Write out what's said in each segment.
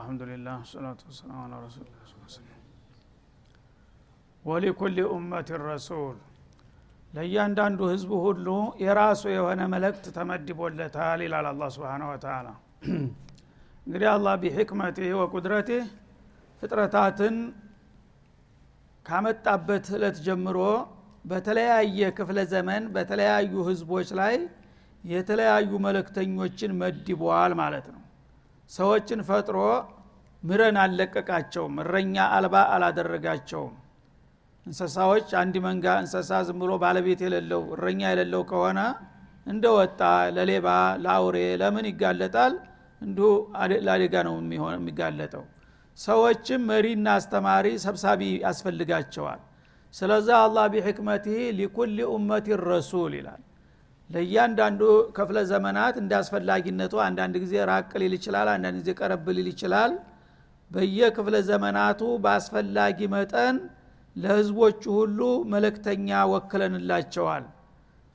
አልሐምዱሊላህ ሰላቱ ወሰላም አላ ረሱሊላህ ወሊኩል ኡመት ረሱል ለእያንዳንዱ ህዝብ ሁሉ የራሱ የሆነ መልእክት ተመድቦለታል ይላል አላ ስብን ወተላ እንግዲህ አላህ ቢሕክመቲህ ወቁድረቲህ ፍጥረታትን ካመጣበት እለት ጀምሮ በተለያየ ክፍለ ዘመን በተለያዩ ህዝቦች ላይ የተለያዩ መልእክተኞችን መድቧል ማለት ነው ሰዎችን ፈጥሮ ምረን አልለቀቃቸውም እረኛ አልባ አላደረጋቸውም። እንስሳዎች አንድ መንጋ እንስሳ ዝም ብሎ ባለቤት የሌለው እረኛ የሌለው ከሆነ እንደ ወጣ ለሌባ ለአውሬ ለምን ይጋለጣል? እንዲሁ ለአደጋ ነው የሚጋለጠው። ሰዎችም መሪና አስተማሪ ሰብሳቢ ያስፈልጋቸዋል። ስለዛ አላህ ቢሕክመትህ ሊኩል ኡመት ረሱል ይላል ለእያንዳንዱ ክፍለ ዘመናት እንደ አስፈላጊነቱ አንዳንድ ጊዜ ራቅ ሊል ይችላል አንዳንድ ጊዜ ቀረብ ሊል ይችላል። በየክፍለ ዘመናቱ በአስፈላጊ መጠን ለህዝቦቹ ሁሉ መለክተኛ ወክለንላቸዋል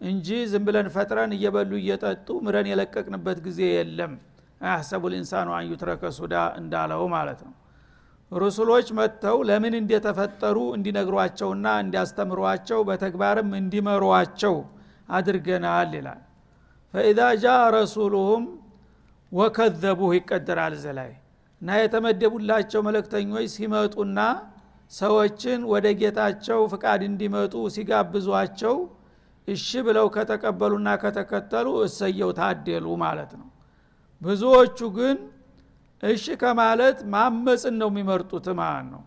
እንጂ ዝም ብለን ፈጥረን እየበሉ እየጠጡ ምረን የለቀቅንበት ጊዜ የለም። አያሰቡ ልኢንሳኑ አን ሱዳ እንዳለው ማለት ነው። ሩሱሎች መጥተው ለምን እንደተፈጠሩ እንዲነግሯቸውና እንዲያስተምሯቸው በተግባርም እንዲመሯቸው አድርገናል ይላል። ፈኢዛ ጃ ረሱሉሁም ወከዘቡህ ይቀደራል ዘላይ። እና የተመደቡላቸው መለክተኞች ሲመጡና ሰዎችን ወደ ጌታቸው ፍቃድ እንዲመጡ ሲጋብዟቸው እሺ ብለው ከተቀበሉና ከተከተሉ እሰየው ታደሉ ማለት ነው። ብዙዎቹ ግን እሺ ከማለት ማመፅን ነው የሚመርጡት ማለት ነው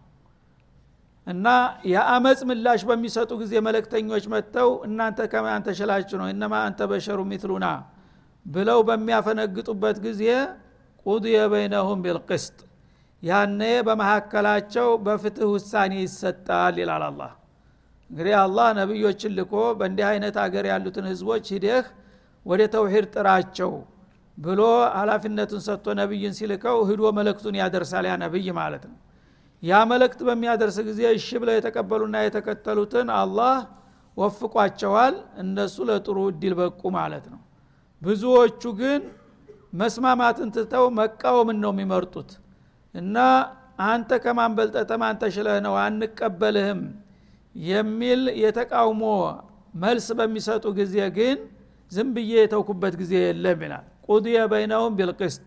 እና የአመፅ ምላሽ በሚሰጡ ጊዜ መለክተኞች መጥተው እናንተ ከማን ተሸላችሁ ነው? እነማ አንተ በሸሩ ሚትሉና ብለው በሚያፈነግጡበት ጊዜ ቁድየ በይነሁም ቢልቅስጥ ያነ በመካከላቸው በፍትህ ውሳኔ ይሰጣል ይላል አላህ። እንግዲህ አላህ ነቢዮችን ልኮ በእንዲህ አይነት አገር ያሉትን ህዝቦች ሂደህ ወደ ተውሂድ ጥራቸው ብሎ ሀላፊነቱን ሰጥቶ ነቢይን ሲልከው ህዶ መለክቱን ያደርሳል ያ ነቢይ ማለት ነው ያ መልእክት በሚያደርስ ጊዜ እሺ ብለው የተቀበሉና የተከተሉትን አላህ ወፍቋቸዋል። እነሱ ለጥሩ እድል በቁ ማለት ነው። ብዙዎቹ ግን መስማማትን ትተው መቃወምን ነው የሚመርጡት። እና አንተ ከማን በልጠ ተማን ተሽለህ ነው አንቀበልህም የሚል የተቃውሞ መልስ በሚሰጡ ጊዜ ግን ዝም ብዬ የተውኩበት ጊዜ የለም ይላል። ቁድየ በይነውም ቢልቅስት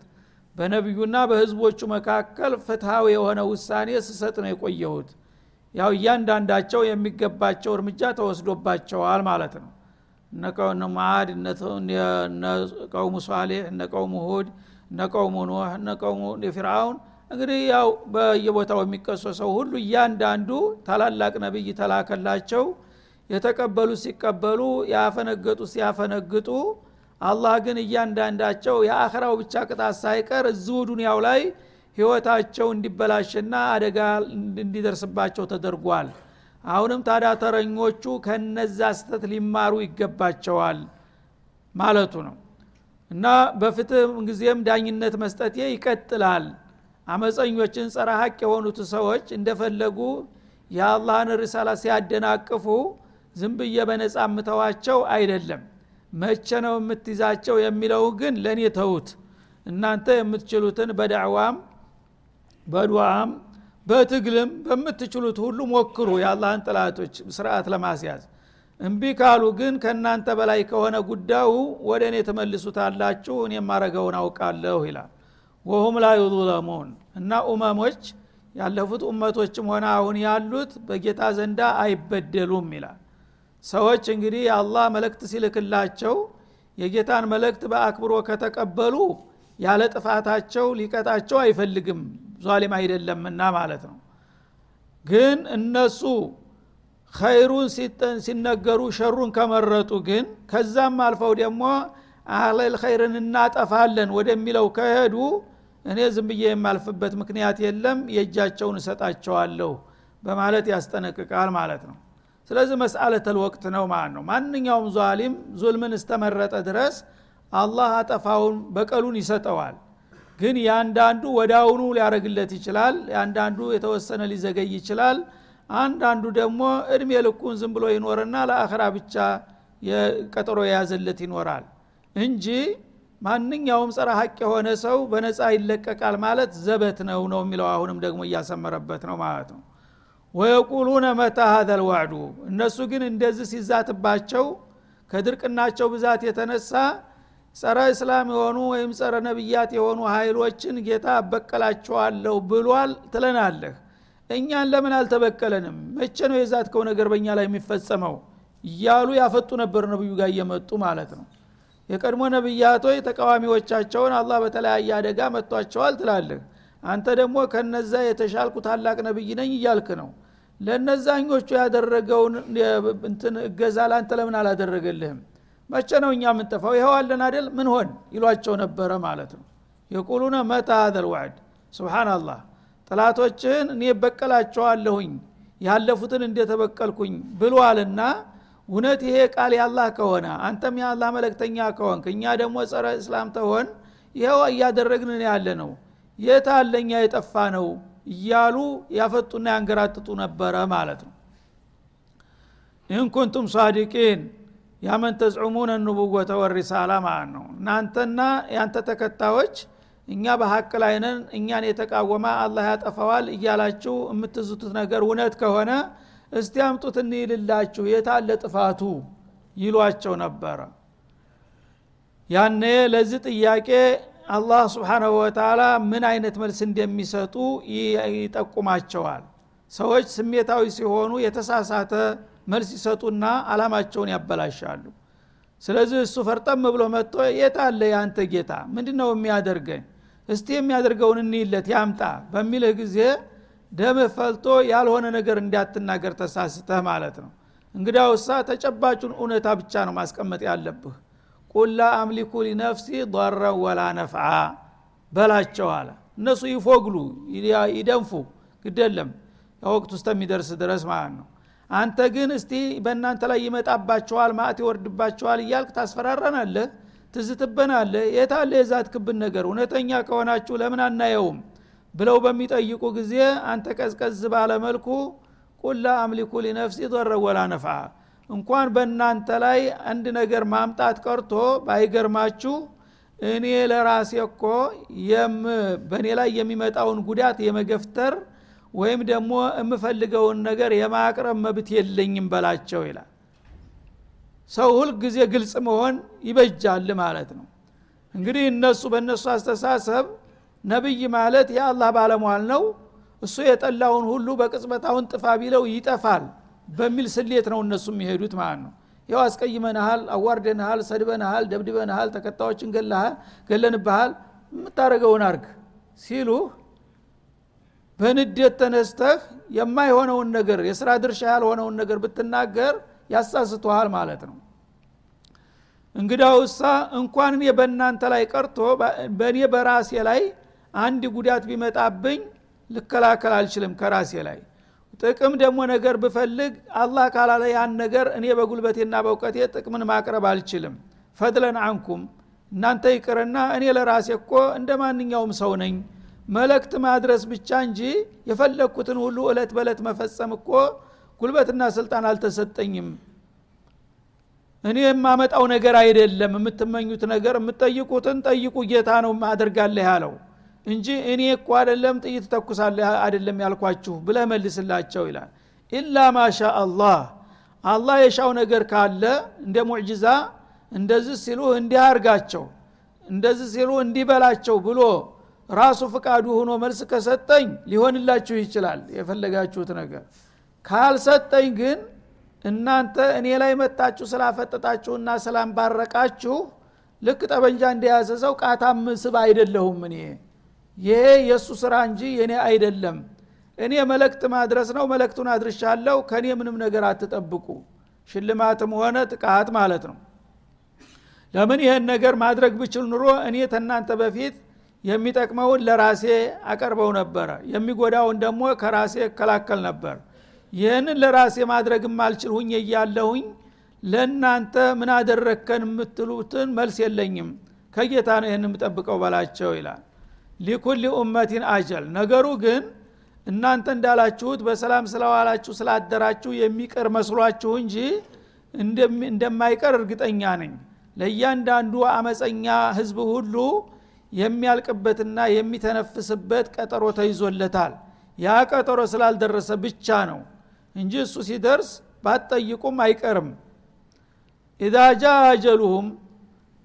በነቢዩና በህዝቦቹ መካከል ፍትሃዊ የሆነ ውሳኔ ስሰጥ ነው የቆየሁት። ያው እያንዳንዳቸው የሚገባቸው እርምጃ ተወስዶባቸዋል ማለት ነው። እነ ማአድ እነ ቀውሙ ሷሌህ እነ ቀውሙ ሁድ እነ ቀውሙ ኖህ እነ ቀውሙ ፊርአውን እንግዲህ ያው በየቦታው የሚቀሰሰው ሁሉ እያንዳንዱ ታላላቅ ነቢይ ተላከላቸው። የተቀበሉ ሲቀበሉ ያፈነገጡ ሲያፈነግጡ አላህ ግን እያንዳንዳቸው የአኸራው ብቻ ቅጣት ሳይቀር እዚሁ ዱንያው ላይ ህይወታቸው እንዲበላሽና አደጋ እንዲደርስባቸው ተደርጓል። አሁንም ታዳ ተረኞቹ ከነዛ ስተት ሊማሩ ይገባቸዋል ማለቱ ነው። እና በፍትህ ጊዜም ዳኝነት መስጠቴ ይቀጥላል። አመፀኞችን ጸረ ሀቅ የሆኑት ሰዎች እንደፈለጉ የአላህን ሪሳላ ሲያደናቅፉ ዝም ብዬ በነጻ ምተዋቸው አይደለም መቼ ነው የምትይዛቸው የሚለው ግን ለእኔ ተውት እናንተ የምትችሉትን በዳዕዋም በዱዓም በትግልም በምትችሉት ሁሉ ሞክሩ የአላህን ጥላቶች ስርዓት ለማስያዝ። እምቢ ካሉ ግን ከእናንተ በላይ ከሆነ ጉዳዩ ወደ እኔ ትመልሱታላችሁ እኔ ማረገውን አውቃለሁ ይላል። ወሁም ላ ዩظለሙን እና ኡመሞች ያለፉት ኡመቶችም ሆነ አሁን ያሉት በጌታ ዘንዳ አይበደሉም ይላል ሰዎች እንግዲህ አላህ መልእክት ሲልክላቸው የጌታን መልእክት በአክብሮ ከተቀበሉ ያለ ጥፋታቸው ሊቀጣቸው አይፈልግም። ዟሊም አይደለምና ማለት ነው። ግን እነሱ ኸይሩን ሲነገሩ ሸሩን ከመረጡ ግን ከዛም አልፈው ደግሞ አህለል ኸይርን እናጠፋለን ወደሚለው ከሄዱ እኔ ዝም ብዬ የማልፍበት ምክንያት የለም የእጃቸውን እሰጣቸዋለሁ በማለት ያስጠነቅቃል ማለት ነው ስለዚህ መስአለተል ወቅት ነው ማለት ነው። ማንኛውም ዟሊም ዙልምን እስተመረጠ ድረስ አላህ አጠፋውን በቀሉን ይሰጠዋል። ግን ያንዳንዱ ወዳውኑ ሊያረግለት ይችላል ያንዳንዱ የተወሰነ ሊዘገይ ይችላል። አንዳንዱ ደግሞ እድሜ ልኩን ዝም ብሎ ይኖርና ለአኸራ ብቻ ቀጠሮ የያዘለት ይኖራል እንጂ ማንኛውም ጸረ ሀቅ የሆነ ሰው በነፃ ይለቀቃል ማለት ዘበት ነው ነው የሚለው አሁንም ደግሞ እያሰመረበት ነው ማለት ነው ወየቁሉነ መታ ሀዘ ልዋዕዱ እነሱ ግን እንደዚህ ሲዛትባቸው ከድርቅናቸው ብዛት የተነሳ ጸረ እስላም የሆኑ ወይም ጸረ ነቢያት የሆኑ ኃይሎችን ጌታ አበቀላቸዋለሁ ብሏል ትለናለህ። እኛን ለምን አልተበቀለንም? መቼ ነው የዛትከው ነገር በእኛ ላይ የሚፈጸመው? እያሉ ያፈጡ ነበር ነብዩ ጋር እየመጡ ማለት ነው። የቀድሞ ነቢያቶች ተቃዋሚዎቻቸውን አላህ በተለያየ አደጋ መጥቷቸዋል ትላለህ አንተ ደግሞ ከነዛ የተሻልኩ ታላቅ ነብይ ነኝ እያልክ ነው። ለነዛኞቹ ያደረገውን እንትን እገዛ ላንተ ለምን አላደረገልህም? መቼ ነው እኛ የምንጠፋው? ይኸው አለን አደል ምን ሆን ይሏቸው ነበረ ማለት ነው። የቁሉነ መታ ሀዘል ዋዕድ ስብናላህ ጥላቶችህን እኔ በቀላቸዋለሁኝ ያለፉትን እንደተበቀልኩኝ ብሏልና እውነት ይሄ ቃል ያላህ ከሆነ አንተም የአላህ መለክተኛ ከሆንክ እኛ ደግሞ ጸረ እስላም ተሆን ይኸው እያደረግን ያለ ነው የት አለኛ የጠፋ ነው እያሉ ያፈጡና ያንገራጥጡ ነበረ ማለት ነው። ኢንኩንቱም ሳዲቂን ያመን ተዝዑሙነ ንቡወተ ወሪሳላ ማለት ነው። እናንተና ያንተ ተከታዮች እኛ በሀቅ ላይ ነን እኛን የተቃወመ አላህ ያጠፋዋል እያላችሁ የምትዝቱት ነገር እውነት ከሆነ እስቲ አምጡት እንይልላችሁ የታለ ጥፋቱ? ይሏቸው ነበረ። ያኔ ለዚህ ጥያቄ አላህ ስብሓናሁ ወተላ ምን አይነት መልስ እንደሚሰጡ ይጠቁማቸዋል። ሰዎች ስሜታዊ ሲሆኑ የተሳሳተ መልስ ይሰጡና አላማቸውን ያበላሻሉ። ስለዚህ እሱ ፈርጠም ብሎ መጥቶ የታለ የአንተ ጌታ? ምንድ ነው የሚያደርገኝ? እስቲ የሚያደርገውን እንይለት ያምጣ በሚልህ ጊዜ ደምህ ፈልቶ ያልሆነ ነገር እንዳትናገር ተሳስተህ ማለት ነው። እንግዲያውሳ ተጨባጩን እውነታ ብቻ ነው ማስቀመጥ ያለብህ ቁላ አምሊኩ ሊነፍሲ ضረ ወላ ነፍዓ በላቸው አለ። እነሱ ይፎግሉ ይደንፉ። ግደለም ወቅት ውስጥ የሚደርስ ድረስ ማለት ነው። አንተ ግን እስቲ በእናንተ ላይ ይመጣባቸዋል ማዕት ይወርድባቸዋል እያልክ ታስፈራረናለህ ትዝትበናለህ የታለ የዛት ክብን ነገር? እውነተኛ ከሆናችሁ ለምን አናየውም? ብለው በሚጠይቁ ጊዜ አንተ ቀዝቀዝ ባለ መልኩ ቁላ አምሊኩ ሊነፍሲ ضረ ወላ ነፍዓ እንኳን በእናንተ ላይ አንድ ነገር ማምጣት ቀርቶ ባይገርማችሁ እኔ ለራሴ እኮ በእኔ ላይ የሚመጣውን ጉዳት የመገፍተር ወይም ደግሞ የምፈልገውን ነገር የማቅረብ መብት የለኝም በላቸው ይላል። ሰው ሁል ጊዜ ግልጽ መሆን ይበጃል ማለት ነው። እንግዲህ እነሱ በእነሱ አስተሳሰብ ነብይ ማለት የአላህ ባለሟል ነው። እሱ የጠላውን ሁሉ በቅጽበታውን ጥፋ ቢለው ይጠፋል በሚል ስሌት ነው እነሱ የሚሄዱት ማለት ነው። ያው አስቀይመንሃል አዋርደንሃል ሰድበንሃል ደብድበንሃል ተከታዮችን ገለንብሃል የምታደረገውን አርግ ሲሉህ በንዴት ተነስተህ የማይሆነውን ነገር የስራ ድርሻ ያልሆነውን ነገር ብትናገር ያሳስተሃል ማለት ነው። እንግዳውሳ እንኳን እኔ በእናንተ ላይ ቀርቶ በእኔ በራሴ ላይ አንድ ጉዳት ቢመጣብኝ ልከላከል አልችልም ከራሴ ላይ ጥቅም ደግሞ ነገር ብፈልግ አላህ ካላለ ያን ነገር እኔ በጉልበቴና በእውቀቴ ጥቅምን ማቅረብ አልችልም። ፈድለን አንኩም እናንተ ይቅርና እኔ ለራሴ እኮ እንደ ማንኛውም ሰው ነኝ። መለክት ማድረስ ብቻ እንጂ የፈለግኩትን ሁሉ እለት በእለት መፈጸም እኮ ጉልበትና ስልጣን አልተሰጠኝም። እኔ የማመጣው ነገር አይደለም። የምትመኙት ነገር የምትጠይቁትን ጠይቁ ጌታ ነው አደርጋለህ ያለው እንጂ እኔ እኮ አደለም ጥይት ተኩሳለህ አደለም ያልኳችሁ ብለህ መልስላቸው ይላል። ኢላ ማሻ አላህ አላህ የሻው ነገር ካለ እንደ ሙዕጅዛ እንደዚህ ሲሉ እንዲህ አርጋቸው እንደዚህ ሲሉ እንዲበላቸው ብሎ ራሱ ፍቃዱ ሆኖ መልስ ከሰጠኝ ሊሆንላችሁ ይችላል የፈለጋችሁት ነገር። ካልሰጠኝ ግን እናንተ እኔ ላይ መጣችሁ ስላፈጠጣችሁና ስላንባረቃችሁ ልክ ጠበንጃ እንደያዘ ሰው ቃታም ስብ አይደለሁም እኔ ይሄ የእሱ ስራ እንጂ የኔ አይደለም። እኔ መለክት ማድረስ ነው መለክቱን አድርሻለሁ። ከእኔ ምንም ነገር አትጠብቁ። ሽልማትም ሆነ ጥቃት ማለት ነው። ለምን ይህን ነገር ማድረግ ብችል ኑሮ እኔ ተናንተ በፊት የሚጠቅመውን ለራሴ አቀርበው ነበረ። የሚጎዳውን ደግሞ ከራሴ እከላከል ነበር። ይህንን ለራሴ ማድረግ ማልችል ሁኝ እያለሁኝ ለእናንተ ምን አደረግከን የምትሉትን መልስ የለኝም። ከጌታ ነው ይህን የምጠብቀው በላቸው ይላል ሊኩል ኡመቲን አጀል። ነገሩ ግን እናንተ እንዳላችሁት በሰላም ስለዋላችሁ ስላደራችሁ የሚቀር መስሏችሁ እንጂ እንደማይቀር እርግጠኛ ነኝ። ለእያንዳንዱ አመፀኛ ህዝብ ሁሉ የሚያልቅበትና የሚተነፍስበት ቀጠሮ ተይዞለታል። ያ ቀጠሮ ስላልደረሰ ብቻ ነው እንጂ እሱ ሲደርስ ባትጠይቁም አይቀርም። ኢዛ ጃ አጀሉሁም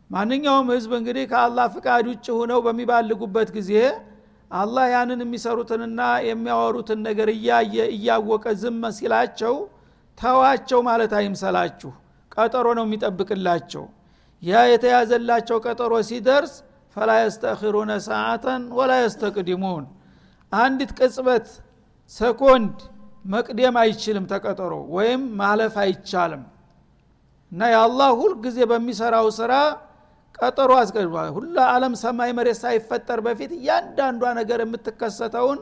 ማንኛውም ህዝብ እንግዲህ ከአላህ ፍቃድ ውጭ ሁነው በሚባልጉበት ጊዜ አላህ ያንን የሚሰሩትንና የሚያወሩትን ነገር እያየ እያወቀ ዝም ሲላቸው ተዋቸው ማለት አይምሰላችሁ። ቀጠሮ ነው የሚጠብቅላቸው። ያ የተያዘላቸው ቀጠሮ ሲደርስ ፈላ የስተእኽሩነ ሰዓተን ወላ የስተቅድሙን አንዲት ቅጽበት ሰኮንድ መቅደም አይችልም ተቀጠሮ ወይም ማለፍ አይቻልም። እና የአላህ ሁልጊዜ በሚሰራው ስራ ቀጠሮ አስቀድሟል ሁላ ዓለም ሰማይ መሬት ሳይፈጠር በፊት እያንዳንዷ ነገር የምትከሰተውን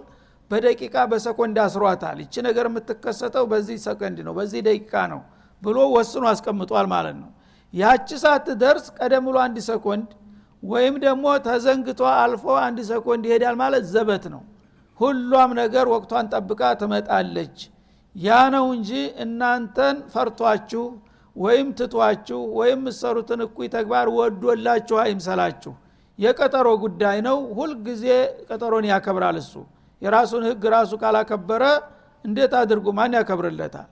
በደቂቃ በሰኮንድ አስሯታል። ይቺ ነገር የምትከሰተው በዚህ ሰከንድ ነው በዚህ ደቂቃ ነው ብሎ ወስኖ አስቀምጧል ማለት ነው። ያቺ ሳትደርስ ቀደም ብሎ አንድ ሰኮንድ ወይም ደግሞ ተዘንግቶ አልፎ አንድ ሰኮንድ ይሄዳል ማለት ዘበት ነው። ሁሏም ነገር ወቅቷን ጠብቃ ትመጣለች። ያ ነው እንጂ እናንተን ፈርቷችሁ ወይም ትቷችሁ ወይም የምትሰሩትን እኩይ ተግባር ወዶላችሁ አይምሰላችሁ። የቀጠሮ ጉዳይ ነው። ሁልጊዜ ቀጠሮን ያከብራል እሱ። የራሱን ህግ ራሱ ካላከበረ እንዴት አድርጉ ማን ያከብርለታል?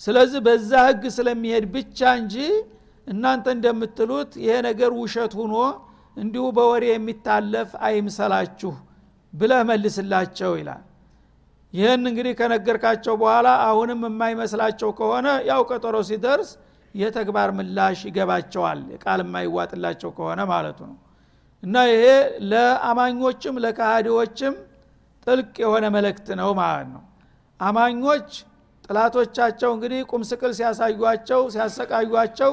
ስለዚህ በዛ ህግ ስለሚሄድ ብቻ እንጂ እናንተ እንደምትሉት ይሄ ነገር ውሸት ሁኖ እንዲሁ በወሬ የሚታለፍ አይምሰላችሁ ብለህ መልስላቸው ይላል። ይህን እንግዲህ ከነገርካቸው በኋላ አሁንም የማይመስላቸው ከሆነ ያው ቀጠሮ ሲደርስ የተግባር ምላሽ ይገባቸዋል። ቃል የማይዋጥላቸው ከሆነ ማለቱ ነው። እና ይሄ ለአማኞችም ለካሃዲዎችም ጥልቅ የሆነ መልእክት ነው ማለት ነው። አማኞች ጥላቶቻቸው እንግዲህ ቁምስቅል ሲያሳዩቸው ሲያሰቃዩቸው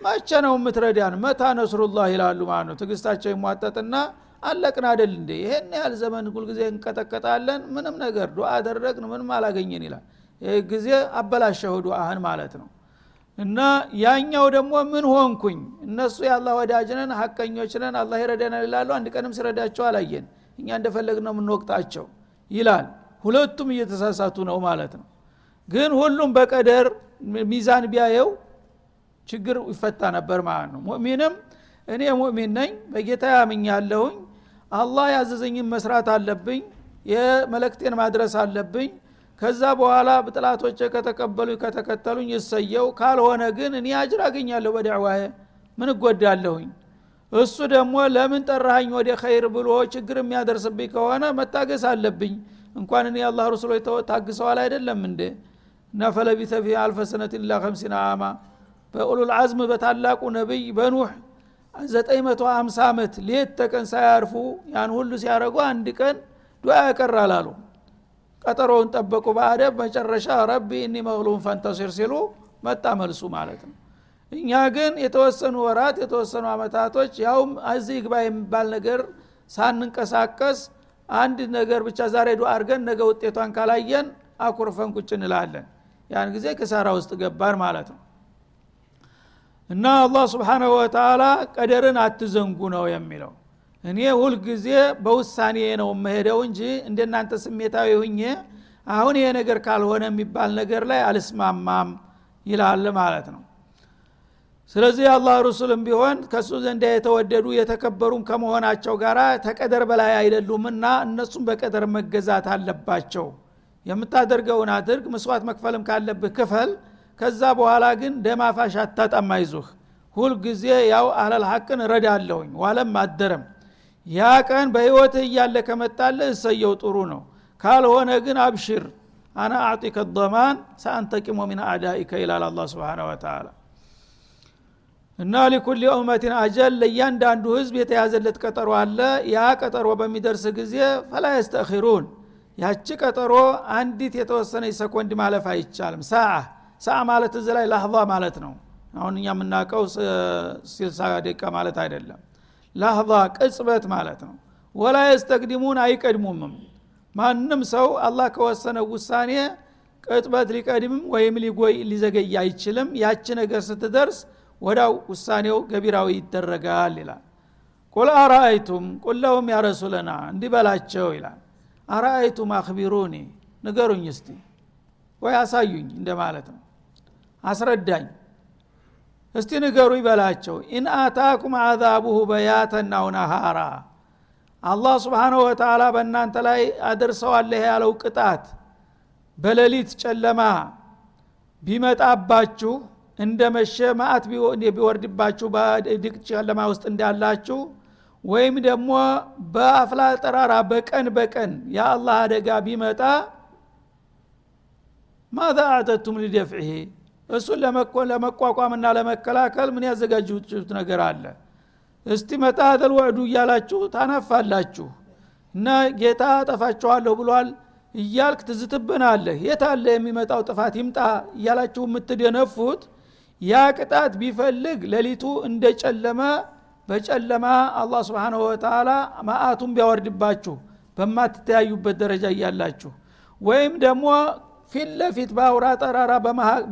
መቼ ነው የምትረዳን? መታ ነስሩላህ ይላሉ ማለት ነው። ትግስታቸው ይሟጠጥና አለቅን አደል እንዴ? ይሄን ያህል ዘመን ሁልጊዜ እንቀጠቀጣለን ምንም ነገር ዱዓ አደረግን ምንም አላገኘን ይላል። ይህ ጊዜ አበላሸሁ ዱአህን ማለት ነው እና ያኛው ደግሞ ምን ሆንኩኝ? እነሱ የአላህ ወዳጅነን ሀቀኞችነን አላህ ይረዳናል ይላሉ። አንድ ቀንም ሲረዳቸው አላየን። እኛ እንደፈለግ ነው የምንወቅጣቸው ይላል። ሁለቱም እየተሳሳቱ ነው ማለት ነው። ግን ሁሉም በቀደር ሚዛን ቢያየው ችግር ይፈታ ነበር ማለት ነው። ሙእሚንም እኔ ሙእሚን ነኝ በጌታ ያምኛለሁኝ አላህ ያዘዘኝን መስራት አለብኝ የመለክቴን ማድረስ አለብኝ ከዛ በኋላ ጥላቶች ከተቀበሉ ከተከተሉኝ እሰየው ካልሆነ ግን እኔ አጅር አገኛለሁ በዳዕዋዬ። ምን እጎዳለሁኝ? እሱ ደግሞ ለምን ጠራሃኝ ወደ ኸይር ብሎ ችግር የሚያደርስብኝ ከሆነ መታገስ አለብኝ። እንኳን እኔ አላህ ረሱሎች ታግሰዋል አይደለም እንዴ? እና ፈለቢተ ፊ አልፈ ሰነት ላ ከምሲና አማ በኡሉል አዝም በታላቁ ነቢይ በኑህ 950 ዓመት ሌት ተቀን ሳያርፉ ያን ሁሉ ሲያደረጉ አንድ ቀን ዱዓ ያቀራል አሉ ቀጠሮውን ጠበቁ በአደብ መጨረሻ ረቢ እኒ መግሉም ፈንተሲር ሲሉ መጣ መልሱ ማለት ነው። እኛ ግን የተወሰኑ ወራት የተወሰኑ አመታቶች ያውም እዚህ ግባ የሚባል ነገር ሳንንቀሳቀስ አንድ ነገር ብቻ ዛሬ ዱ አድርገን ነገ ውጤቷን ካላየን አኩርፈን ቁጭ እንላለን። ያን ጊዜ ክሳራ ውስጥ ገባን ማለት ነው። እና አላህ ስብሓናሁ ወተላ ቀደርን አትዘንጉ ነው የሚለው እኔ ሁልጊዜ በውሳኔ ነው መሄደው እንጂ እንደናንተ ስሜታዊ ሁኜ አሁን ይሄ ነገር ካልሆነ የሚባል ነገር ላይ አልስማማም ይላል ማለት ነው። ስለዚህ አላህ ሩሱልም ቢሆን ከእሱ ዘንዳ የተወደዱ የተከበሩም ከመሆናቸው ጋር ተቀደር በላይ አይደሉምና እነሱም በቀደር መገዛት አለባቸው። የምታደርገውን አድርግ መስዋዕት መክፈልም ካለብህ ክፈል ከዛ በኋላ ግን ደማፋሽ አታጣም አይዙህ ሁልጊዜ ያው አለል ሐቅን እረዳለሁኝ ዋለም አደረም ያ ቀን በህይወትህ እያለ ከመጣልህ እሰየው ጥሩ ነው። ካልሆነ ግን አብሽር። አና አዕጢከ ዶማን ሰአንተቂሞ ሚን አዳኢከ ይላል አላ ስብን ወተላ እና ሊኩል ኡመትን አጀል ለእያንዳንዱ ህዝብ የተያዘለት ቀጠሮ አለ። ያ ቀጠሮ በሚደርስ ጊዜ ፈላ የስተእኪሩን ያቺ ቀጠሮ አንዲት የተወሰነች ሰኮንድ ማለፍ አይቻልም። ሰዓ ሰዓ ማለት እዚ ላይ ላህዛ ማለት ነው። አሁን እኛ የምናውቀው ስልሳ ደቂቃ ማለት አይደለም ላህዛ ቅጽበት ማለት ነው። ወላ የስተቅድሙን አይቀድሙምም። ማንም ሰው አላህ ከወሰነ ውሳኔ ቅጥበት ሊቀድምም ወይም ሊጎይ ሊዘገይ አይችልም። ያቺ ነገር ስትደርስ ወዳው ውሳኔው ገቢራዊ ይደረጋል ይላል። قل أرأيتم قل لهم يا رسولنا እንዲህ በላቸው ይላል። أرأيتم أخبروني ንገሩኝ እስቲ ወይ አሳዩኝ እንደማለት ነው። አስረዳኝ እስቲ ንገሩ ይበላቸው። إن أتاكم عذابه بياتا أو نهارا። አላህ سبحانه وتعالى በእናንተ ላይ አደርሰዋለህ ያለው ቅጣት። በሌሊት ጨለማ ቢመጣባችሁ እንደ መሸ ማአት ቢወርድባችሁ በድቅ ጨለማ ውስጥ እንዳላችሁ ወይም ደግሞ በአፍላ ጠራራ በቀን በቀን የአላህ አደጋ ቢመጣ ማዛ አዕተቱም ሊደፍዒሄ እሱን ለመቋቋምና ለመከላከል ምን ያዘጋጁት ነገር አለ? እስቲ መጣተል ወዕዱ እያላችሁ ታናፋላችሁ እና ጌታ ጠፋችኋለሁ ብሏል። እያልክ ትዝትብናለህ። የት አለ የሚመጣው ጥፋት ይምጣ እያላችሁ የምትደነፉት? ያ ቅጣት ቢፈልግ ሌሊቱ እንደ ጨለመ በጨለማ አላህ ስብንሁ ወተላ ማአቱን ቢያወርድባችሁ በማትተያዩበት ደረጃ እያላችሁ። ወይም ደግሞ ፊት ለፊት በአውራ ጠራራ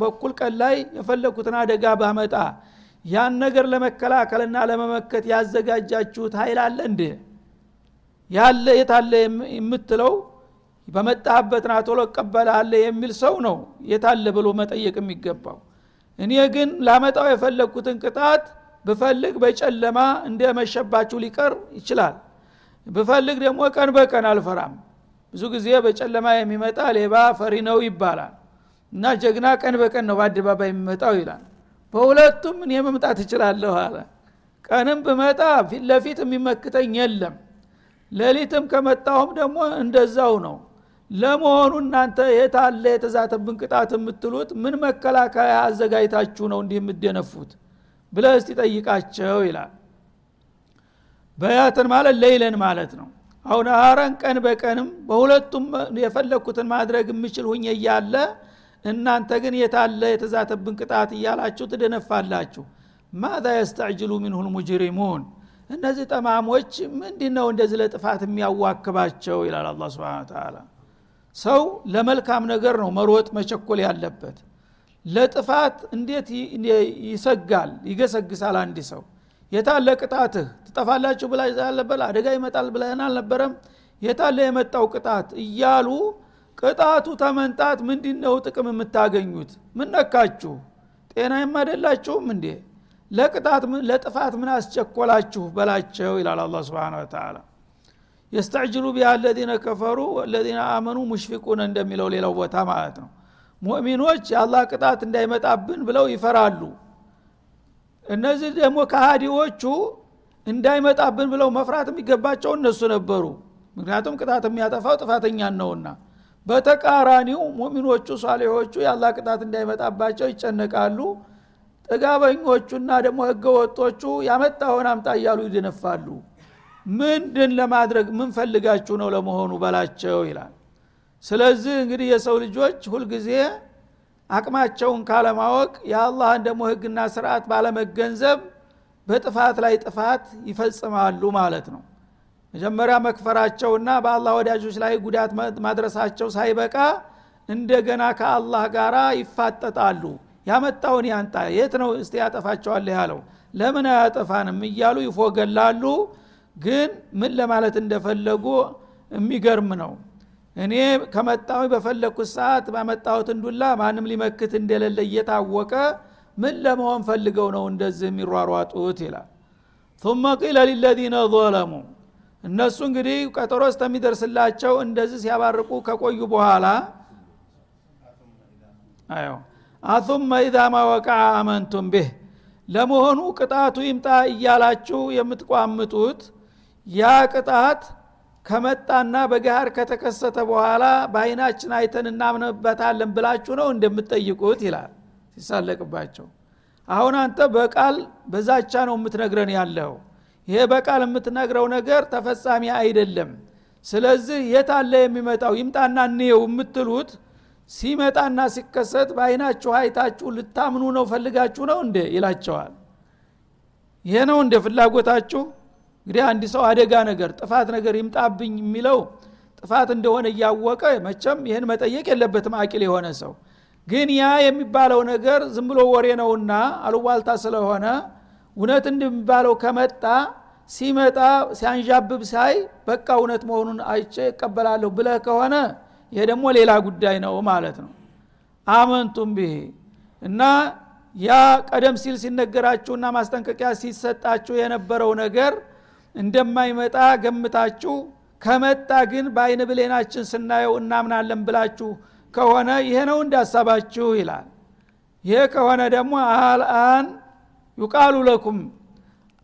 በኩል ቀን ላይ የፈለግኩትን አደጋ ባመጣ ያን ነገር ለመከላከልና ለመመከት ያዘጋጃችሁት ኃይል አለ እንዴ? ያለ የታለ የምትለው በመጣህበት ና ቶሎ እቀበልሃለ የሚል ሰው ነው። የታለ ብሎ መጠየቅ የሚገባው? እኔ ግን ላመጣው የፈለግኩትን ቅጣት ብፈልግ በጨለማ እንደመሸባችሁ ሊቀር ይችላል። ብፈልግ ደግሞ ቀን በቀን አልፈራም ብዙ ጊዜ በጨለማ የሚመጣ ሌባ ፈሪ ነው ይባላል። እና ጀግና ቀን በቀን ነው በአደባባይ የሚመጣው ይላል። በሁለቱም እኔ መምጣት እችላለሁ አለ። ቀንም ብመጣ ፊት ለፊት የሚመክተኝ የለም። ሌሊትም ከመጣሁም ደግሞ እንደዛው ነው። ለመሆኑ እናንተ የታለ የተዛተብን ቅጣት የምትሉት? ምን መከላከያ አዘጋጅታችሁ ነው እንዲህ የምደነፉት ብለ እስቲ ጠይቃቸው ይላል። በያትን ማለት ለይለን ማለት ነው አሁን አረን ቀን በቀንም በሁለቱም የፈለግኩትን ማድረግ የምችል ሁኜ እያለ እናንተ ግን የታለ የተዛተብን ቅጣት እያላችሁ ትደነፋላችሁ? ማዛ የስተዕጅሉ ሚንሁ ልሙጅሪሙን እነዚህ ጠማሞች ምንድ ነው እንደዚህ ለጥፋት የሚያዋክባቸው? ይላል አላ ስብን ተላ ሰው ለመልካም ነገር ነው መሮጥ መቸኮል ያለበት። ለጥፋት እንዴት ይሰጋል? ይገሰግሳል አንድ ሰው የታለ ቅጣትህ? ትጠፋላችሁ ብላ አለበል አደጋ ይመጣል ብለህን አልነበረም? የታለ የመጣው ቅጣት? እያሉ ቅጣቱ ተመንጣት ምንድ ነው ጥቅም የምታገኙት? ምን ነካችሁ? ጤናይም አይደላችሁም እንዴ? ለቅጣት ለጥፋት ምን አስቸኮላችሁ በላቸው ይላል አላ ስብን ተላ የስተዕጅሉ ቢያ አለዚነ ከፈሩ ወለዚነ አመኑ ሙሽፊቁን እንደሚለው ሌላው ቦታ ማለት ነው። ሙእሚኖች የአላህ ቅጣት እንዳይመጣብን ብለው ይፈራሉ እነዚህ ደግሞ ከሃዲዎቹ እንዳይመጣብን ብለው መፍራት የሚገባቸው እነሱ ነበሩ። ምክንያቱም ቅጣት የሚያጠፋው ጥፋተኛን ነውና። በተቃራኒው ሙሚኖቹ ሳሌሖቹ የአላህ ቅጣት እንዳይመጣባቸው ይጨነቃሉ። ጥጋበኞቹና ደግሞ ህገወጦቹ ያመጣውን አምጣ እያሉ ይደነፋሉ። ምንድን ለማድረግ ምን ፈልጋችሁ ነው ለመሆኑ በላቸው ይላል። ስለዚህ እንግዲህ የሰው ልጆች ሁልጊዜ አቅማቸውን ካለማወቅ የአላህን ደግሞ ህግና ስርዓት ባለመገንዘብ በጥፋት ላይ ጥፋት ይፈጽማሉ ማለት ነው። መጀመሪያ መክፈራቸውና በአላህ ወዳጆች ላይ ጉዳት ማድረሳቸው ሳይበቃ እንደገና ከአላህ ጋር ይፋጠጣሉ። ያመጣውን ያንጣ የት ነው እስቲ ያጠፋቸዋል ያለው? ለምን አያጠፋንም? እያሉ ይፎገላሉ። ግን ምን ለማለት እንደፈለጉ የሚገርም ነው እኔ ከመጣሁ በፈለግኩት ሰዓት ባመጣሁትን ዱላ ማንም ሊመክት እንደሌለ እየታወቀ ምን ለመሆን ፈልገው ነው እንደዚህ የሚሯሯጡት? ይላል። ثم قيل للذين ظلموا። እነሱ እንግዲህ ቀጠሮ እስከሚደርስላቸው እንደዚህ ሲያባርቁ ከቆዩ በኋላ አዮ አثመ ኢዛ ማ አመንቱም ብህ። ለመሆኑ ቅጣቱ ይምጣ እያላችሁ የምትቋምጡት ያ ቅጣት ከመጣና በጋር ከተከሰተ በኋላ በአይናችን አይተን እናምንበታለን ብላችሁ ነው እንደምትጠይቁት ይላል ሲሳለቅባቸው። አሁን አንተ በቃል በዛቻ ነው የምትነግረን ያለው። ይሄ በቃል የምትነግረው ነገር ተፈጻሚ አይደለም። ስለዚህ የት አለ የሚመጣው? ይምጣና እንየው የምትሉት ሲመጣና ሲከሰት በአይናችሁ አይታችሁ ልታምኑ ነው ፈልጋችሁ ነው እንደ ይላቸዋል። ይሄ ነው እንደ ፍላጎታችሁ እንግዲህ አንድ ሰው አደጋ ነገር ጥፋት ነገር ይምጣብኝ የሚለው ጥፋት እንደሆነ እያወቀ መቸም ይህን መጠየቅ የለበትም አቂል የሆነ ሰው። ግን ያ የሚባለው ነገር ዝም ብሎ ወሬ ነውና አሉባልታ ስለሆነ እውነት እንደሚባለው ከመጣ ሲመጣ ሲያንዣብብ ሳይ በቃ እውነት መሆኑን አይቼ እቀበላለሁ ብለህ ከሆነ ይሄ ደግሞ ሌላ ጉዳይ ነው ማለት ነው። አመንቱም ብሄ። እና ያ ቀደም ሲል ሲነገራችሁና ማስጠንቀቂያ ሲሰጣችሁ የነበረው ነገር እንደማይመጣ ገምታችሁ ከመጣ ግን በአይን ብሌናችን ስናየው እናምናለን ብላችሁ ከሆነ ይሄ ነው እንዳሳባችሁ ይላል። ይሄ ከሆነ ደግሞ አልአን ዩቃሉ ለኩም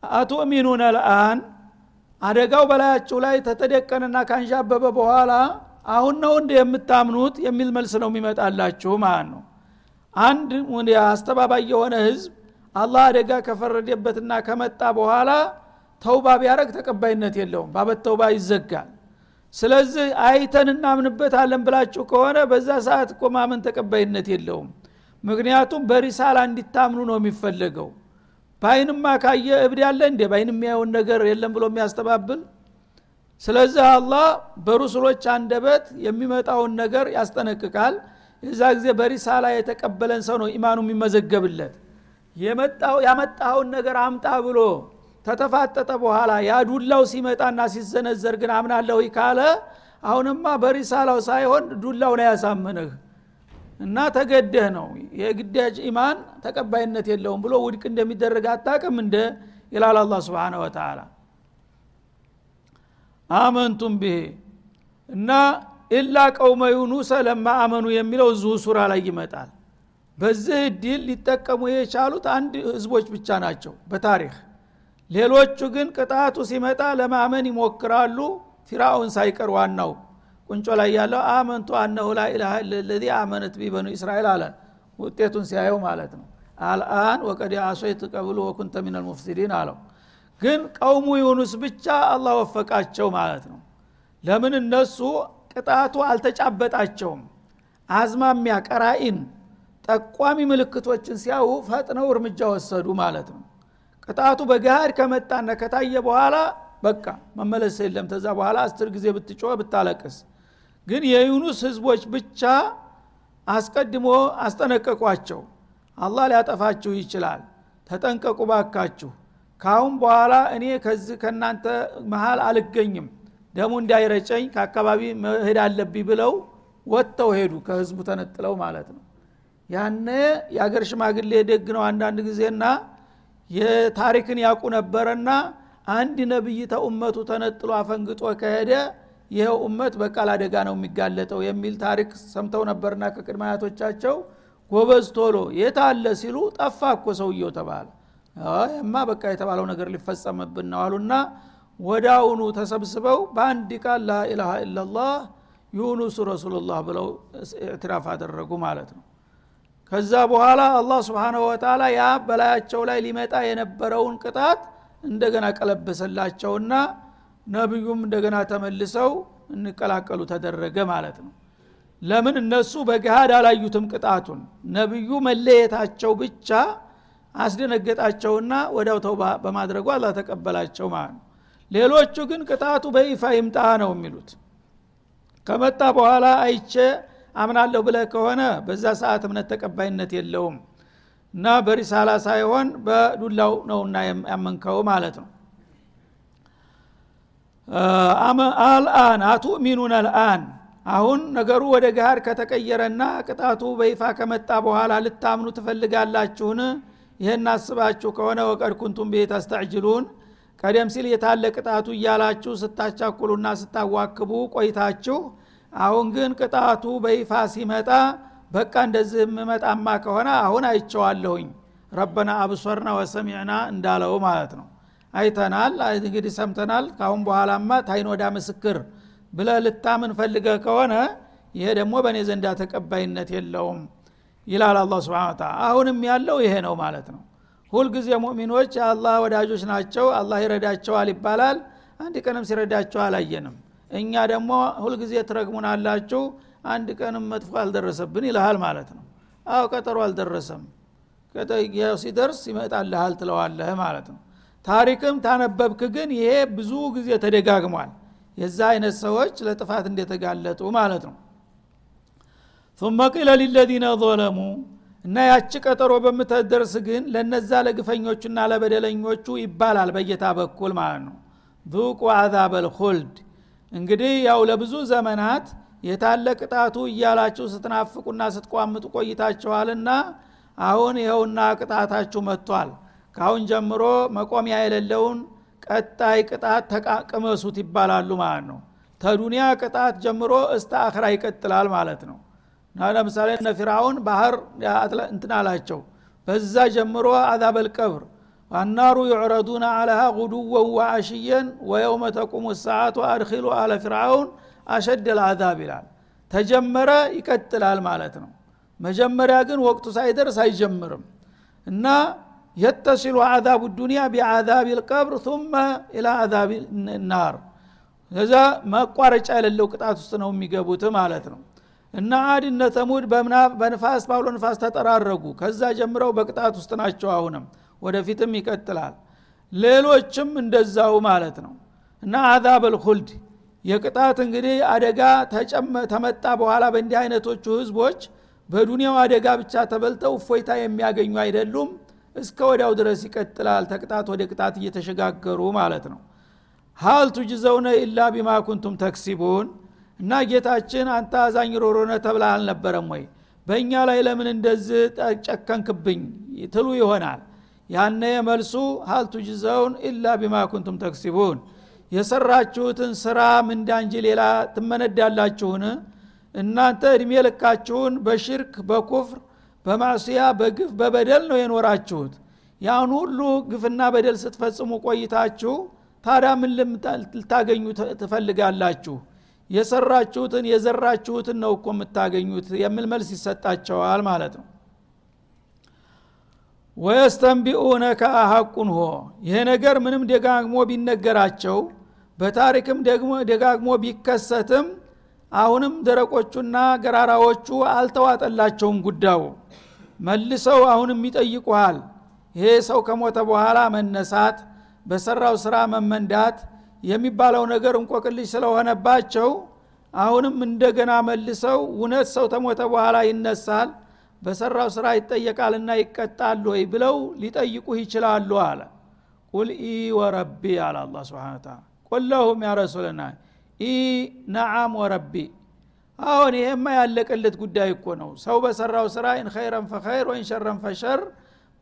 አቱእሚኑነ ልአን አደጋው በላያችሁ ላይ ተተደቀንና ካንዣበበ በኋላ አሁን ነው እንደ የምታምኑት የሚል መልስ ነው የሚመጣላችሁ ማለት ነው። አንድ አስተባባይ የሆነ ህዝብ አላህ አደጋ ከፈረደበትና ከመጣ በኋላ ተውባ ቢያረግ ተቀባይነት የለውም። ባበት ተውባ ይዘጋል። ስለዚህ አይተን እናምንበታለን ብላችሁ ከሆነ በዛ ሰዓት እኮ ማመን ተቀባይነት የለውም። ምክንያቱም በሪሳላ እንዲታምኑ ነው የሚፈለገው። በአይንማ ካየ እብድ ያለ እንዴ? በአይን የሚያየውን ነገር የለም ብሎ የሚያስተባብል? ስለዚህ አላህ በሩስሎች አንደበት የሚመጣውን ነገር ያስጠነቅቃል። የዛ ጊዜ በሪሳላ የተቀበለን ሰው ነው ኢማኑ የሚመዘገብለት። ያመጣኸውን ነገር አምጣ ብሎ ተተፋጠጠ በኋላ ያዱላው ሲመጣና ሲዘነዘር ግን አምናለሁ ካለ አሁንማ በሪሳላው ሳይሆን ዱላው ነው ያሳምንህ እና ተገደህ ነው። የግዳጅ ኢማን ተቀባይነት የለውም ብሎ ውድቅ እንደሚደረግ አታቅም እንደ ይላል አላ ስብን ወተላ አመንቱም ብሄ እና ኢላ ቀውመ ዩኑሰ ለማ አመኑ የሚለው እዚሁ ሱራ ላይ ይመጣል። በዚህ እድል ሊጠቀሙ የቻሉት አንድ ህዝቦች ብቻ ናቸው በታሪክ ሌሎቹ ግን ቅጣቱ ሲመጣ ለማመን ይሞክራሉ። ፊርዓውን ሳይቀር ዋናው ቁንጮ ላይ ያለው آمنت أنه لا إله إلا الذي آمنت به بنو إسرائيل አለ። ውጤቱን ሲያየው ማለት ነው። آلآن وقد عصيت قبل وكنت من المفسدين አለው። ግን قوم يونس ብቻ አላህ ወፈቃቸው ማለት ነው። ለምን እነሱ ቅጣቱ አልተጫበጣቸውም? አዝማሚያ ቀራኢን ጠቋሚ ምልክቶችን ሲያዩ ፈጥነው እርምጃ ወሰዱ ማለት ነው ቅጣቱ በገሃድ ከመጣና ከታየ በኋላ በቃ መመለስ የለም። ተዛ በኋላ አስር ጊዜ ብትጮህ ብታለቅስ። ግን የዩኑስ ህዝቦች ብቻ አስቀድሞ አስጠነቀቋቸው። አላህ ሊያጠፋችሁ ይችላል። ተጠንቀቁ ባካችሁ ካሁን በኋላ እኔ ከዚህ ከእናንተ መሃል አልገኝም። ደሙ እንዳይረጨኝ ከአካባቢ መሄድ አለብኝ ብለው ወጥተው ሄዱ ከህዝቡ ተነጥለው ማለት ነው። ያነ የአገር ሽማግሌ ደግ ነው አንዳንድ ጊዜና የታሪክን ያውቁ ነበረና አንድ ነብይ ተኡመቱ ተነጥሎ አፈንግጦ ከሄደ ይኸው እመት በቃል አደጋ ነው የሚጋለጠው የሚል ታሪክ ሰምተው ነበርና ከቅድመ አያቶቻቸው ጎበዝ ቶሎ የት አለ ሲሉ ጠፋ እኮ ሰውየው ተባለ። እማ በቃ የተባለው ነገር ሊፈጸምብን ነው አሉና ወዳውኑ ተሰብስበው በአንድ ቃል ላኢላሃ ኢላላህ ዩኑስ ረሱሉላህ ብለው እዕትራፍ አደረጉ ማለት ነው ከዛ በኋላ አላህ ስብንሁ ወተላ ያ በላያቸው ላይ ሊመጣ የነበረውን ቅጣት እንደገና ቀለበሰላቸውና ነቢዩም እንደገና ተመልሰው እንቀላቀሉ ተደረገ ማለት ነው። ለምን እነሱ በገሃድ አላዩትም ቅጣቱን? ነቢዩ መለየታቸው ብቻ አስደነገጣቸውና ወዲያው ተው በማድረጉ አላ ተቀበላቸው ማለት ነው። ሌሎቹ ግን ቅጣቱ በይፋ ይምጣ ነው የሚሉት። ከመጣ በኋላ አይቼ አምናለሁ ብለህ ከሆነ በዛ ሰዓት እምነት ተቀባይነት የለውም። እና በሪሳላ ሳይሆን በዱላው ነውና ያመንከው ማለት ነው። አልአን አቱእሚኑን አልአን አሁን ነገሩ ወደ ጋር ከተቀየረና ቅጣቱ በይፋ ከመጣ በኋላ ልታምኑ ትፈልጋላችሁን? ይህን አስባችሁ ከሆነ ወቀድ ኩንቱም ቤት አስተዕጅሉን ቀደም ሲል የታለ ቅጣቱ እያላችሁ ስታቻኩሉና ስታዋክቡ ቆይታችሁ አሁን ግን ቅጣቱ በይፋ ሲመጣ በቃ እንደዚህ የምመጣማ ከሆነ አሁን አይቸዋለሁኝ ረበና አብሶርና ወሰሚዕና እንዳለው ማለት ነው። አይተናል እንግዲህ ሰምተናል። ካሁን በኋላማ ታይኖዳ ምስክር ብለ ልታምን ፈልገ ከሆነ ይሄ ደግሞ በእኔ ዘንዳ ተቀባይነት የለውም ይላል አላ ስብን አሁንም ያለው ይሄ ነው ማለት ነው። ሁልጊዜ ሙእሚኖች የአላህ ወዳጆች ናቸው አላህ ይረዳቸዋል ይባላል። አንድ ቀንም ሲረዳቸው አላየንም እኛ ደግሞ ሁልጊዜ ትረግሙናላችሁ አንድ ቀንም መጥፎ አልደረሰብን ይልሃል ማለት ነው። አዎ ቀጠሮ አልደረሰም። ሲደርስ ይመጣልሃል ትለዋለህ ማለት ነው። ታሪክም ታነበብክ ግን ይሄ ብዙ ጊዜ ተደጋግሟል። የዛ አይነት ሰዎች ለጥፋት እንደተጋለጡ ማለት ነው። ثم قيل للذين ظلموا እና ያቺ ቀጠሮ በምትደርስ ግን ለነዛ ለግፈኞቹና ለበደለኞቹ ይባላል በጌታ በኩል ማለት ነው። ذوقوا عذاب الخلد እንግዲህ ያው ለብዙ ዘመናት የታለ ቅጣቱ እያላችሁ ስትናፍቁና ስትቋምጡ ቆይታችኋልና አሁን ይኸውና ቅጣታችሁ መጥቷል። ካሁን ጀምሮ መቆሚያ የሌለውን ቀጣይ ቅጣት ተቃቅመሱት ይባላሉ ማለት ነው። ተዱኒያ ቅጣት ጀምሮ እስተ አክራ ይቀጥላል ማለት ነው። እና ለምሳሌ እነ ፊርአውን ባህር እንትን አላቸው። በዛ ጀምሮ አዛበል ቀብር አናሩ ዩዕረዱነ አለሃ ጉዱወን ወአሽየን ወየውመ ተቁሙ ሰዓቱ አድኪሉ አለ ፊርአውን አሸድ ልአዛብ ይላል ተጀመረ ይቀጥላል ማለት ነው መጀመሪያ ግን ወቅቱ ሳይደርስ አይጀምርም እና የተሲሉ አዛቡ ዱኒያ ቢአዛብ ልቀብር ثመ ኢላ አዛብ ናር እዛ መቋረጫ የሌለው ቅጣት ውስጥ ነው የሚገቡት ማለት ነው. እና አድ እነ ተሙድ በንፋስ ባውሎ ንፋስ ተጠራረጉ. ከዛ ጀምረው በቅጣት ውስጥ ናቸው አሁንም ወደፊትም ይቀጥላል። ሌሎችም እንደዛው ማለት ነው። እና አዛብ ልኩልድ የቅጣት እንግዲህ አደጋ ተመጣ በኋላ በእንዲህ አይነቶቹ ህዝቦች በዱንያው አደጋ ብቻ ተበልተው እፎይታ የሚያገኙ አይደሉም። እስከ ወዲያው ድረስ ይቀጥላል። ተቅጣት ወደ ቅጣት እየተሸጋገሩ ማለት ነው። ሀል ቱጅዘውነ ኢላ ቢማ ኩንቱም ተክሲቡን። እና ጌታችን አንተ አዛኝ ሮሮነ ተብላ አልነበረም ወይ? በእኛ ላይ ለምን እንደዚህ ጨከንክብኝ ትሉ ይሆናል ያነ መልሱ ሀል ቱጅዘውን ኢላ ቢማ ኩንቱም ተክሲቡን። የሰራችሁትን ስራ ምንዳ ሌላ ትመነዳላችሁን? እናንተ እድሜ ልካችሁን በሽርክ በኩፍር በማስያ በግፍ በበደል ነው የኖራችሁት። ያን ሁሉ ግፍና በደል ስትፈጽሙ ቆይታችሁ ታዲያ ምን ልታገኙ ትፈልጋላችሁ? የሰራችሁትን የዘራችሁትን ነው እኮ የምታገኙት የሚል መልስ ይሰጣቸዋል ማለት ነው ወየስተንቢኡነከ አሐቁን ሆ። ይሄ ነገር ምንም ደጋግሞ ቢነገራቸው በታሪክም ደጋግሞ ቢከሰትም አሁንም ደረቆቹና ገራራዎቹ አልተዋጠላቸውም ጉዳዩ። መልሰው አሁንም ይጠይቁሃል። ይሄ ሰው ከሞተ በኋላ መነሳት በሰራው ስራ መመንዳት የሚባለው ነገር እንቆቅልሽ ስለሆነባቸው አሁንም እንደገና መልሰው እውነት ሰው ተሞተ በኋላ ይነሳል በሰራው ስራ ይጠየቃልና ይቀጣሉ ወይ ብለው ሊጠይቁህ ይችላሉ አለ። ቁል ኢ ወረቢ አለ አላ ስብን ታላ يا رسولنا إي نعم وربي። አሁን ይሄማ ያለቀለት ጉዳይ እኮ ነው። ሰው በሰራው ስራ إن خيرا فخير وإن شرا فشر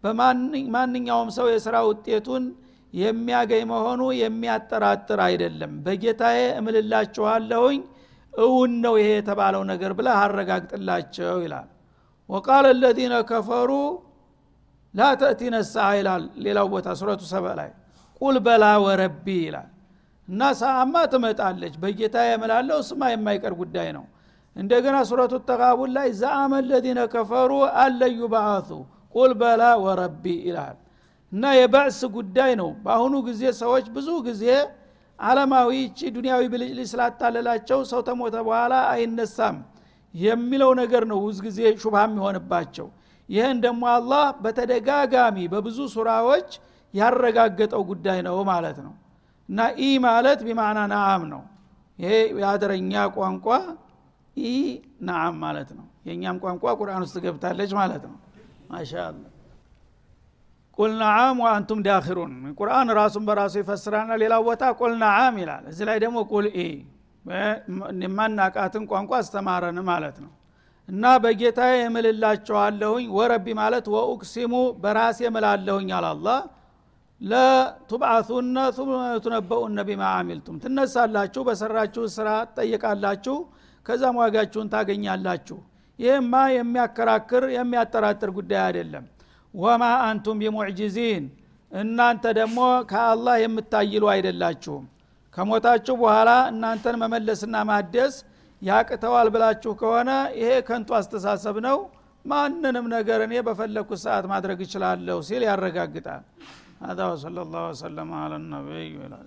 በማንኛውም ሰው የስራ ውጤቱን የሚያገኝ መሆኑ የሚያጠራጥር አይደለም። በጌታዬ እምልላችኋለሁኝ እውን ነው ይሄ የተባለው ነገር ብለህ አረጋግጥላቸው ይላል وقال الذين كفروا لا تأتينا الساعة ይላል ሌላው ቦታ سورة سبأ ላይ ቁል በላ ወረቢ ይላል። እና ሰአማ ትመጣለች። በጌታ የምላለው ስማ የማይቀር ጉዳይ ነው። እንደገና ሱረቱ ተቃቡል ላይ ዘአመ ለዚነ ከፈሩ አለዩ በአቱ ቁል በላ ወረቢ ይላል። እና የባዕስ ጉዳይ ነው። በአሁኑ ጊዜ ሰዎች ብዙ ጊዜ አለማዊ እቺ ዱኒያዊ ብልጭልጭ ስላታለላቸው ሰው ተሞተ በኋላ አይነሳም የሚለው ነገር ነው ውዝ ጊዜ ሹብሃ የሚሆንባቸው። ይህን ደግሞ አላህ በተደጋጋሚ በብዙ ሱራዎች ያረጋገጠው ጉዳይ ነው ማለት ነው። እና إي ማለት بمعنى نعم ነው። ይሄ የአደርኛ ቋንቋ إي نعم ማለት ነው። የእኛም ቋንቋ ቁርአን ውስጥ ገብታለች ማለት ነው። ما شاء الله። قل نعم وأنتم داخرون ቁርአን ራሱን በራሱ ይፈስራና ሌላው ቦታ قل نعم ይላል። እዚህ ላይ ደግሞ قل إي የማናቃትን ቋንቋ አስተማረን ማለት ነው። እና በጌታ የምልላቸዋለሁኝ ወረቢ ማለት ወኡቅሲሙ በራሴ የምላለሁኝ አላላ ለቱብአቱነ ቱነበኡነ ቢማ አሚልቱም። ትነሳላችሁ በሰራችሁ ስራ ትጠይቃላችሁ ከዛም ዋጋችሁን ታገኛላችሁ። ይህማ የሚያከራክር የሚያጠራጥር ጉዳይ አይደለም። ወማ አንቱም ቢሙዕጂዚን እናንተ ደግሞ ከአላህ የምታይሉ አይደላችሁም ከሞታችሁ በኋላ እናንተን መመለስና ማደስ ያቅተዋል ብላችሁ ከሆነ ይሄ ከንቱ አስተሳሰብ ነው ማንንም ነገር እኔ በፈለግኩት ሰዓት ማድረግ እችላለሁ ሲል ያረጋግጣል هذا وصلى الله وسلم على النبي وعلى